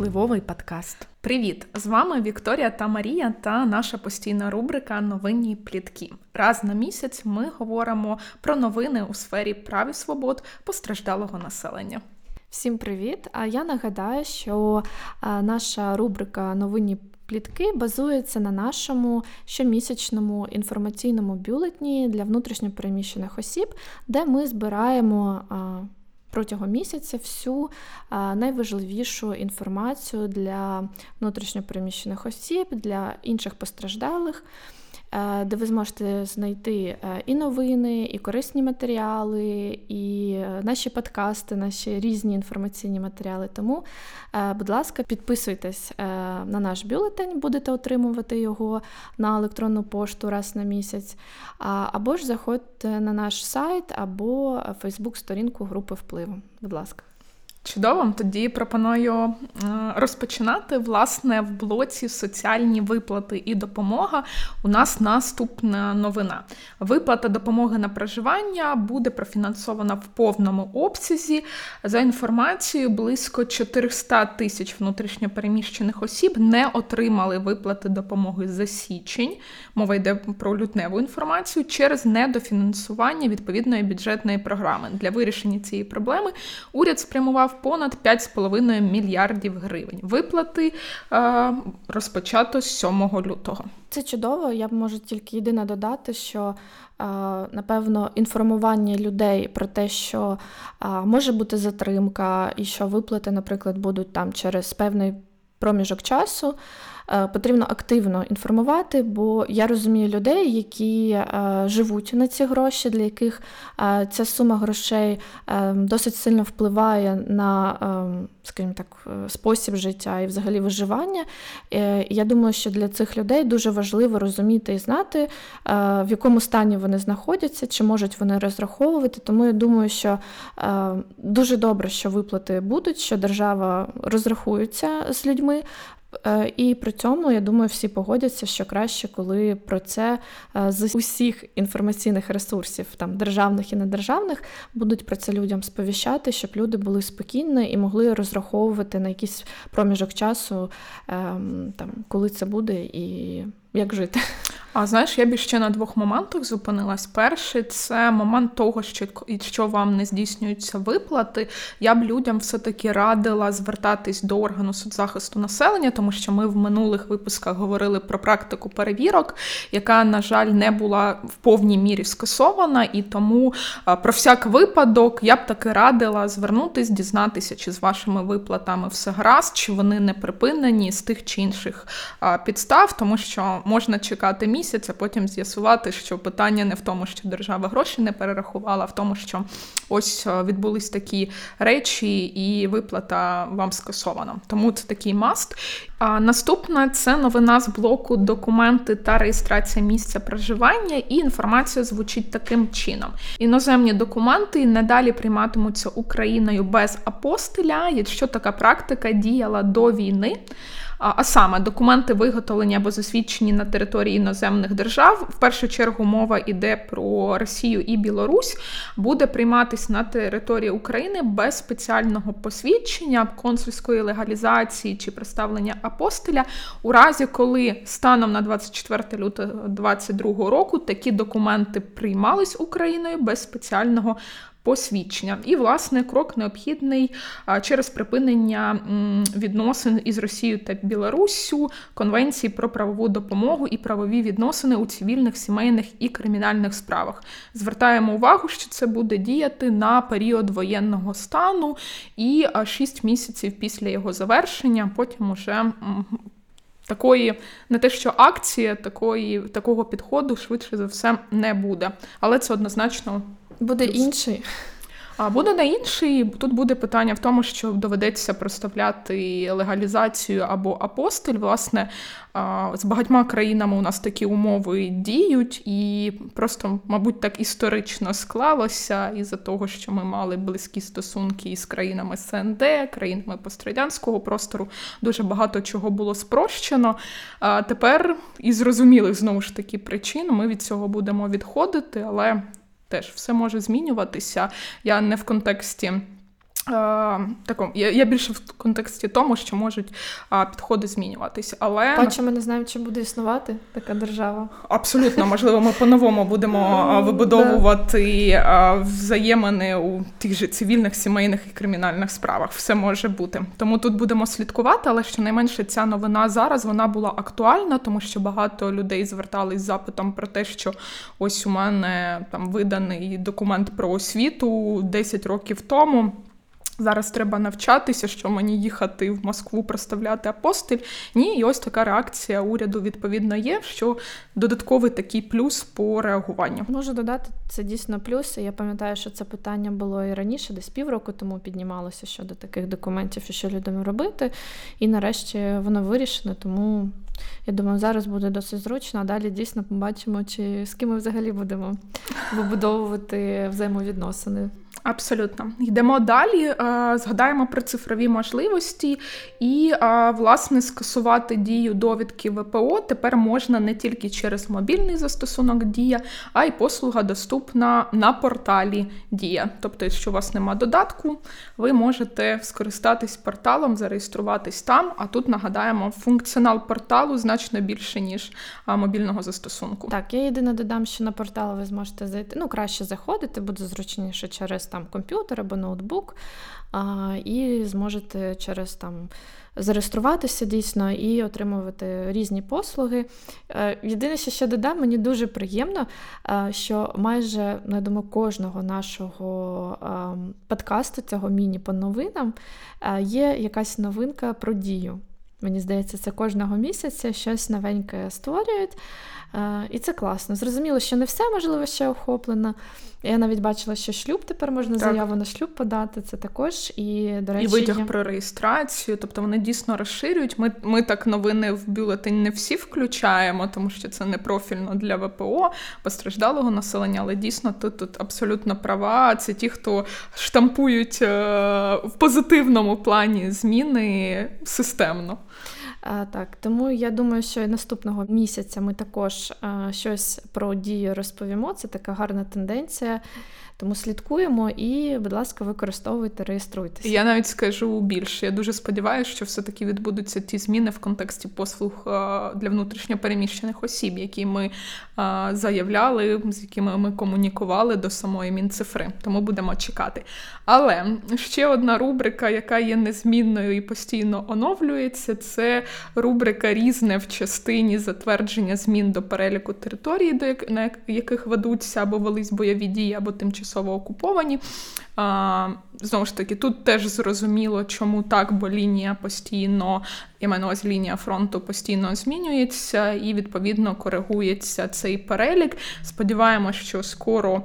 Впливовий подкаст. Привіт! З вами Вікторія та Марія та наша постійна рубрика Новинні плітки. Раз на місяць ми говоримо про новини у сфері прав і свобод постраждалого населення. Всім привіт! А я нагадаю, що наша рубрика Новинні плітки базується на нашому щомісячному інформаційному бюлетні для внутрішньопереміщених осіб, де ми збираємо протягом місяця всю найважливішу інформацію для внутрішньопереміщених осіб, для інших постраждалих. Е, де ви зможете знайти е, і новини, і корисні матеріали, і е, наші подкасти, наші різні інформаційні матеріали. Тому, будь ласка, підписуйтесь на наш бюлетень, будете отримувати його на електронну пошту раз на місяць, або ж заходьте на наш сайт або Фейсбук-сторінку групи впливу. Будь ласка. Чудово, тоді пропоную розпочинати власне в блоці соціальні виплати і допомога. У нас наступна новина. Виплата допомоги на проживання буде профінансована в повному обсязі. За інформацією, близько 400 тисяч внутрішньопереміщених осіб не отримали виплати допомоги за січень. Мова йде про лютневу інформацію через недофінансування відповідної бюджетної програми. Для вирішення цієї проблеми уряд спрямував склав понад 5,5 мільярдів гривень. Виплати е, розпочато з 7 лютого. Це чудово. Я б можу тільки єдине додати, що е, напевно інформування людей про те, що е, може бути затримка, і що виплати, наприклад, будуть там через певний проміжок часу. Е, потрібно активно інформувати, бо я розумію людей, які е, живуть на ці гроші, для яких е, ця сума грошей досить сильно впливає на, скажімо так, спосіб життя і взагалі виживання. Я думаю, що для цих людей дуже важливо розуміти і знати, в якому стані вони знаходяться, чи можуть вони розраховувати. Тому я думаю, що дуже добре, що виплати будуть, що держава розрахується з людьми. Е, і при цьому, я думаю, всі погодяться, що краще, коли про це е, з усіх інформаційних ресурсів, там державних і недержавних, будуть про це людям сповіщати, щоб люди були спокійні і могли розраховувати на якийсь проміжок часу, ем, там, коли це буде і як жити. А знаєш, я б ще на двох моментах зупинилась. Перший це момент того, що що вам не здійснюються виплати. Я б людям все-таки радила звертатись до органу соцзахисту населення, тому що ми в минулих випусках говорили про практику перевірок, яка, на жаль, не була в повній мірі скасована, і тому про всяк випадок я б таки радила звернутись, дізнатися, чи з вашими виплатами все гаразд, чи вони не припинені з тих чи інших підстав, тому що можна чекати місяць, а потім з'ясувати, що питання не в тому, що держава гроші не перерахувала, а в тому, що ось е, відбулись такі речі, і виплата вам скасована. Тому це такий маст. А Наступна це новина з блоку документи та реєстрація місця проживання, і інформація звучить таким чином: іноземні документи надалі прийматимуться Україною без апостиля, якщо така практика діяла до війни. А саме документи виготовлені або засвідчені на території іноземних держав. В першу чергу мова йде про Росію і Білорусь, буде прийматись на території України без спеціального посвідчення, консульської легалізації чи представлення апостиля, у разі, коли станом на 24 лютого 2022 року такі документи приймались Україною без спеціального посвідчення. І, власне, крок необхідний через припинення відносин із Росією та Білоруссю, Конвенції про правову допомогу і правові відносини у цивільних, сімейних і кримінальних справах. Звертаємо увагу, що це буде діяти на період воєнного стану і 6 місяців після його завершення, потім уже. Такої не те, що акція, такої, такого підходу швидше за все не буде. Але це однозначно Буде інший. А буде на інший. Тут буде питання в тому, що доведеться проставляти легалізацію або апостиль. Власне, з багатьма країнами у нас такі умови діють, і просто, мабуть, так історично склалося із-за того, що ми мали близькі стосунки із країнами СНД, країнами пострадянського простору. Дуже багато чого було спрощено. А тепер із зрозумілих знову ж таки причин ми від цього будемо відходити, але теж все може змінюватися. Я не в контексті. Такому я я більше в контексті тому, що можуть а, підходи змінюватись. Але Паче ми не знаємо, чи буде існувати така держава. Абсолютно, можливо, ми по-новому будемо вибудовувати а, взаємини у тих же цивільних, сімейних і кримінальних справах. Все може бути. Тому тут будемо слідкувати, але щонайменше ця новина зараз вона була актуальна, тому що багато людей звертались з запитом про те, що ось у мене там виданий документ про освіту 10 років тому. Зараз треба навчатися, що мені їхати в Москву проставляти апостиль. Ні, і ось така реакція уряду відповідно є, що додатковий такий плюс по реагуванню. Можу додати, це дійсно плюс. Я пам'ятаю, що це питання було і раніше, десь півроку тому піднімалося щодо таких документів, і що людям робити. І нарешті воно вирішено, тому. Я думаю, зараз буде досить зручно, а далі дійсно побачимо, чи з ким ми взагалі будемо вибудовувати взаємовідносини. Абсолютно йдемо далі. Е, згадаємо про цифрові можливості, і е, власне скасувати дію довідки ВПО тепер можна не тільки через мобільний застосунок Дія, а й послуга доступна на порталі Дія. Тобто, якщо у вас нема додатку, ви можете скористатись порталом, зареєструватись там. А тут нагадаємо, функціонал порталу значно більше ніж мобільного застосунку. Так, я єдине додам, що на портал ви зможете зайти. Ну краще заходити, буде зручніше через там комп'ютер або ноутбук, а, і зможете через там. Зареєструватися дійсно і отримувати різні послуги. Е, єдине, що ще додам, мені дуже приємно, е, що майже ну, я думаю, кожного нашого подкасту, цього міні по новинам, е, є якась новинка про дію. Мені здається, це кожного місяця щось новеньке створюють. І це класно. Зрозуміло, що не все можливо ще охоплено. Я навіть бачила, що шлюб тепер можна так. заяву на шлюб подати. Це також і до речі, і витяг є... про реєстрацію. Тобто вони дійсно розширюють. Ми ми так новини в бюлетень не всі включаємо, тому що це не профільно для ВПО постраждалого населення, але дійсно тут тут абсолютно права. Це ті, хто штампують е, в позитивному плані зміни системно. Так, тому я думаю, що наступного місяця ми також щось про дію розповімо. Це така гарна тенденція. Тому слідкуємо і, будь ласка, використовуйте, реєструйтеся. Я навіть скажу більше. Я дуже сподіваюся, що все-таки відбудуться ті зміни в контексті послуг для внутрішньопереміщених осіб, які ми заявляли, з якими ми комунікували до самої мінцифри. Тому будемо чекати. Але ще одна рубрика, яка є незмінною і постійно оновлюється, це рубрика Різне в частині затвердження змін до переліку територій, до яких ведуться або велись бойові дії, або тимчасово окуповані. Знову ж таки, тут теж зрозуміло, чому так, бо лінія постійно, я маю на увазі лінія фронту постійно змінюється і, відповідно, коригується цей перелік. Сподіваємося, що скоро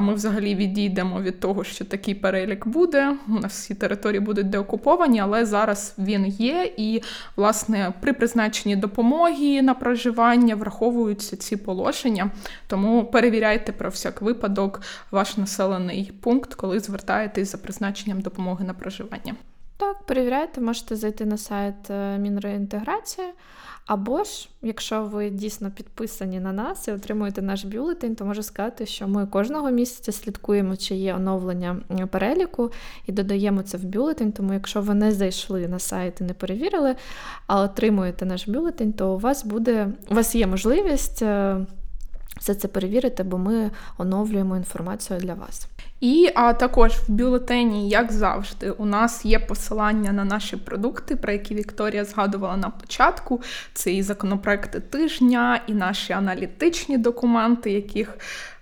ми взагалі відійдемо від того, що такий перелік буде. У нас всі території будуть деокуповані, але зараз він є. І, власне, при призначенні допомоги на проживання враховуються ці положення. Тому перевіряйте про всяк випадок ваш населений пункт, коли звертаєтесь за призначенням допомоги на проживання. Так, перевіряйте, можете зайти на сайт е, Мінреінтеграції. Або ж, якщо ви дійсно підписані на нас і отримуєте наш бюлетень, то можу сказати, що ми кожного місяця слідкуємо, чи є оновлення переліку, і додаємо це в бюлетень. Тому, якщо ви не зайшли на сайт і не перевірили, а отримуєте наш бюлетень, то у вас буде у вас є можливість е, все це перевірити, бо ми оновлюємо інформацію для вас. І а також в бюлетені, як завжди, у нас є посилання на наші продукти, про які Вікторія згадувала на початку. Це і законопроекти тижня, і наші аналітичні документи, яких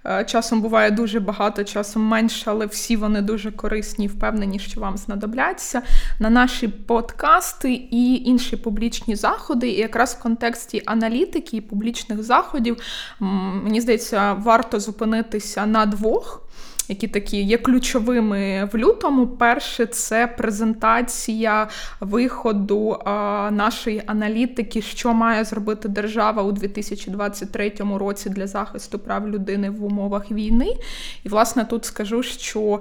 е, часом буває дуже багато, часом менше, але всі вони дуже корисні впевнені, що вам знадобляться. На наші подкасти і інші публічні заходи. І якраз в контексті аналітики і публічних заходів, мені здається, варто зупинитися на двох які такі є ключовими в лютому. Перше це презентація виходу нашої аналітики, що має зробити держава у 2023 році для захисту прав людини в умовах війни. І, власне, тут скажу, що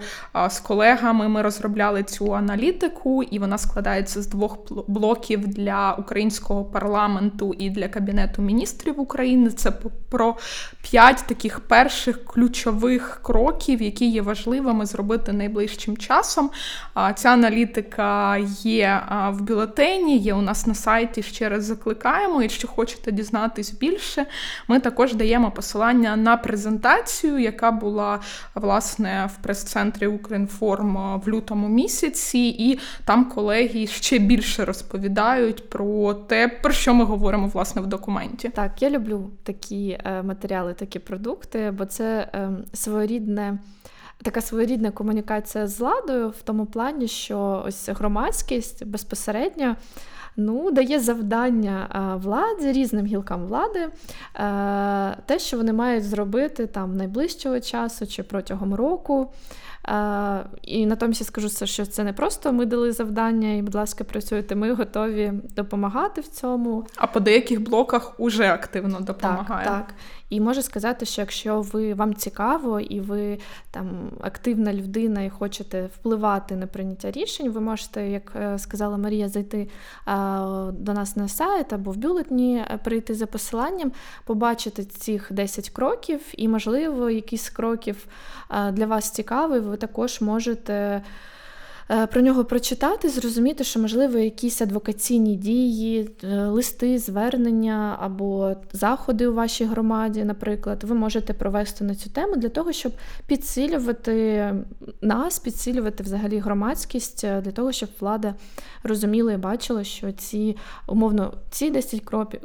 з колегами ми розробляли цю аналітику, і вона складається з двох блоків для українського парламенту і для Кабінету міністрів України. Це про п'ять таких перших ключових кроків які є важливими зробити найближчим часом. Ця аналітика є в бюлетені, є у нас на сайті. Ще раз закликаємо. Якщо хочете дізнатись більше, ми також даємо посилання на презентацію, яка була власне в прес-центрі Укрінформ в лютому місяці, і там колеги ще більше розповідають про те, про що ми говоримо власне в документі. Так, я люблю такі е, матеріали, такі продукти, бо це е, своєрідне. Така своєрідна комунікація з владою в тому плані, що ось громадськість безпосередньо ну, дає завдання владі, різним гілкам влади, е, те, що вони мають зробити там найближчого часу чи протягом року. І натомість скажу, що це не просто ми дали завдання, і, будь ласка, працюйте. Ми готові допомагати в цьому. А по деяких блоках уже активно допомагаємо. Так, так. І можу сказати, що якщо ви вам цікаво і ви там активна людина і хочете впливати на прийняття рішень, ви можете, як е, сказала Марія, зайти до нас на сайт або в бюлетні, е, прийти за посиланням, побачити цих 10 кроків, і, можливо, якийсь з кроків для вас цікавий, ви також можете. Е, про нього прочитати, зрозуміти, що, можливо, якісь адвокаційні дії, е, листи, звернення або заходи у вашій громаді, наприклад, ви можете провести на цю тему для того, щоб підсилювати нас, підсилювати взагалі громадськість, е, для того, щоб влада розуміла і бачила, що ці умовно ці 10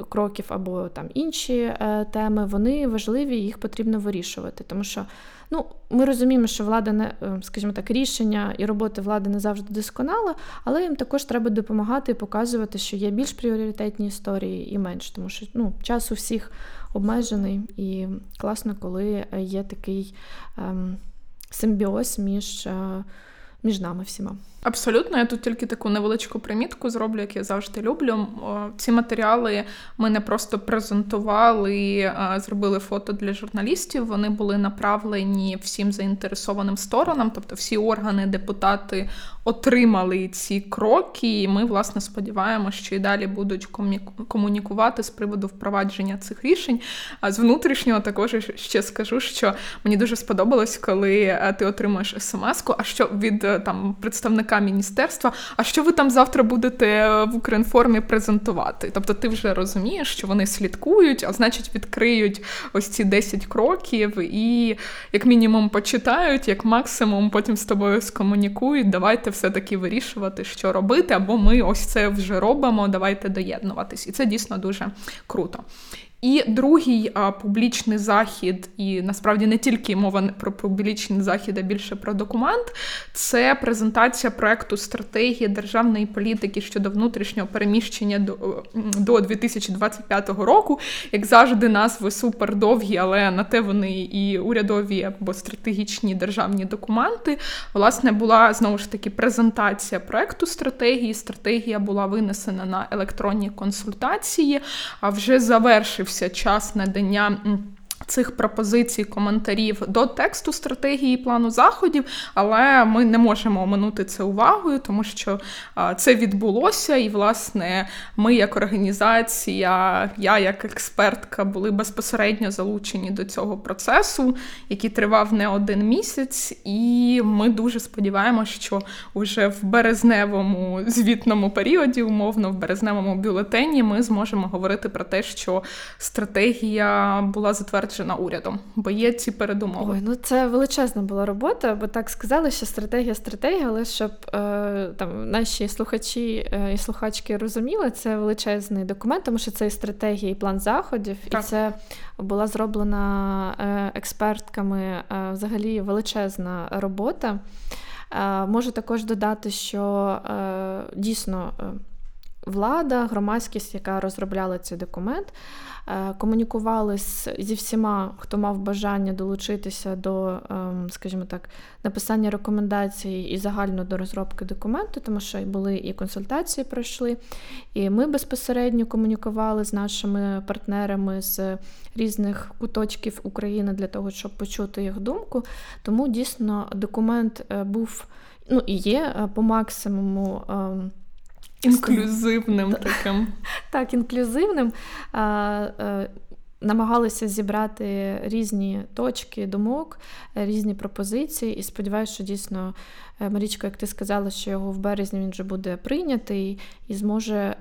кроків або там інші теми, вони важливі, їх потрібно вирішувати, тому що. Ну, ми розуміємо, що влада не, е, скажімо так, рішення і роботи влади не завжди досконала, але їм також треба допомагати і показувати, що є більш пріоритетні історії і менш, тому що ну, час у всіх обмежений і класно, коли є такий ем, симбіоз між, е, між нами всіма. Абсолютно, я тут тільки таку невеличку примітку зроблю, як я завжди люблю. Ці матеріали ми не просто презентували, зробили фото для журналістів. Вони були направлені всім заінтересованим сторонам, тобто всі органи, депутати отримали ці кроки, і ми, власне, сподіваємося, що і далі будуть комунікувати з приводу впровадження цих рішень. А з внутрішнього також ще скажу, що мені дуже сподобалось, коли ти отримуєш смс-ку, а що від там представника представника міністерства, а що ви там завтра будете е, в Укрінформі презентувати? Тобто ти вже розумієш, що вони слідкують, а значить, відкриють ось ці 10 кроків і, як мінімум, почитають, як максимум, потім з тобою скомунікують. Давайте все-таки вирішувати, що робити, або ми ось це вже робимо. Давайте доєднуватись. І це дійсно дуже круто. І другий а, публічний захід, і насправді не тільки мова про публічний захід, а більше про документ, це презентація проекту стратегії державної політики щодо внутрішнього переміщення до до 2025 року. Як завжди, назви супер довгі, але на те вони і урядові або стратегічні державні документи. Власне, була знову ж таки презентація проекту стратегії. Стратегія була винесена на електронні консультації, а вже завершив завершився час надання цих пропозицій, коментарів до тексту стратегії плану заходів, але ми не можемо оминути це увагою, тому що це відбулося, і, власне, ми, як організація, я як експертка, були безпосередньо залучені до цього процесу, який тривав не один місяць, і ми дуже сподіваємося, що вже в березневому звітному періоді, умовно, в березневому бюлетені, ми зможемо говорити про те, що стратегія була затверджена затверджена урядом, бо є ці передумови. Ой, ну це величезна була робота, бо так сказали, що стратегія стратегія, але щоб е, там наші слухачі е, і слухачки розуміли, це величезний документ, тому що це і стратегія, і план заходів, так. і це була зроблена е, експертками е, взагалі величезна робота. Можу також додати, що дійсно влада, громадськість, яка розробляла цей документ, е, комунікували зі всіма, хто мав бажання долучитися до, ем, скажімо так, написання рекомендацій і загально до розробки документу, тому що були і консультації пройшли. І ми безпосередньо комунікували з нашими партнерами з різних куточків України для того, щоб почути їх думку. Тому дійсно документ е, був ну і є е, по максимуму. Інклюзивним таким. Так, інклюзивним. намагалися зібрати різні точки думок, різні пропозиції, і сподіваюся, що дійсно Марічка, як ти сказала, що його в березні він вже буде прийнятий і зможе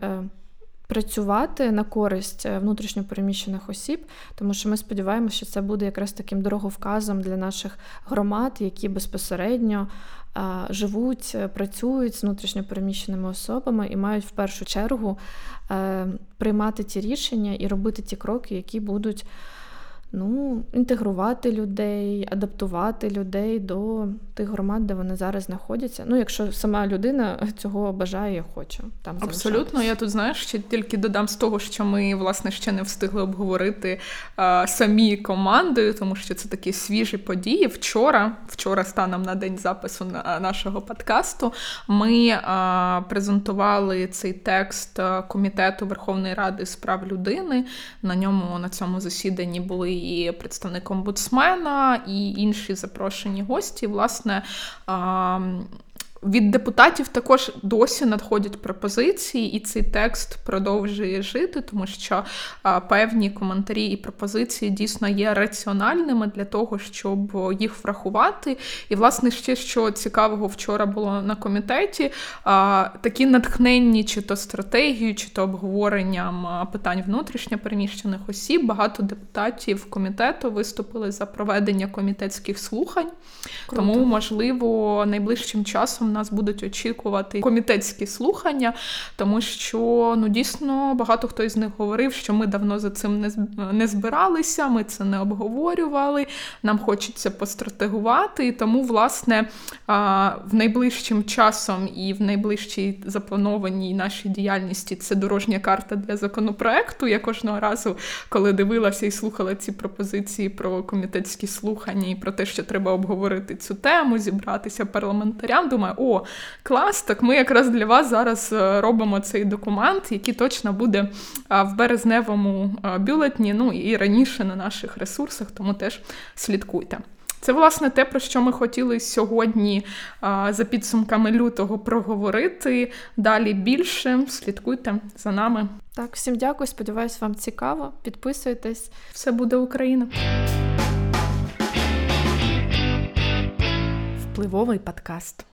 працювати на користь е, внутрішньопереміщених осіб, тому що ми сподіваємося, що це буде якраз таким дороговказом для наших громад, які безпосередньо живуть, е, працюють з внутрішньопереміщеними особами і мають в першу чергу е, приймати ті рішення і робити ті кроки, які будуть ну, інтегрувати людей, адаптувати людей до тих громад, де вони зараз знаходяться. Ну, якщо сама людина цього бажає і хоче. Там Абсолютно, я тут знаєш, ще тільки додам з того, що ми власне ще не встигли обговорити а, самі командою, тому що це такі свіжі події. Вчора, вчора, станом на день запису на нашого подкасту, ми а, презентували цей текст комітету Верховної Ради з прав людини. На ньому на цьому засіданні були і представник омбудсмена, і інші запрошені гості. Власне, від депутатів також досі надходять пропозиції, і цей текст продовжує жити, тому що а, певні коментарі і пропозиції дійсно є раціональними для того, щоб їх врахувати. І, власне, ще що цікавого вчора було на комітеті, а, такі натхненні чи то стратегією, чи то обговоренням питань внутрішньо переміщених осіб. Багато депутатів комітету виступили за проведення комітетських слухань, Круто. тому можливо найближчим часом нас будуть очікувати комітетські слухання, тому що ну дійсно багато хто із них говорив, що ми давно за цим не не збиралися, ми це не обговорювали. Нам хочеться постратегувати. І тому, власне, в найближчим часом і в найближчій запланованій нашій діяльності це дорожня карта для законопроекту. Я кожного разу, коли дивилася і слухала ці пропозиції про комітетські слухання і про те, що треба обговорити цю тему, зібратися парламентарям, думаю, о, клас, так ми якраз для вас зараз е, робимо цей документ, який точно буде в березневому бюлетні, ну і раніше на наших ресурсах, тому теж слідкуйте. Це, власне, те, про що ми хотіли сьогодні за підсумками лютого проговорити. Далі більше слідкуйте за нами. Так, всім дякую. Сподіваюсь, вам цікаво. Підписуйтесь. Все буде Україна. Впливовий подкаст.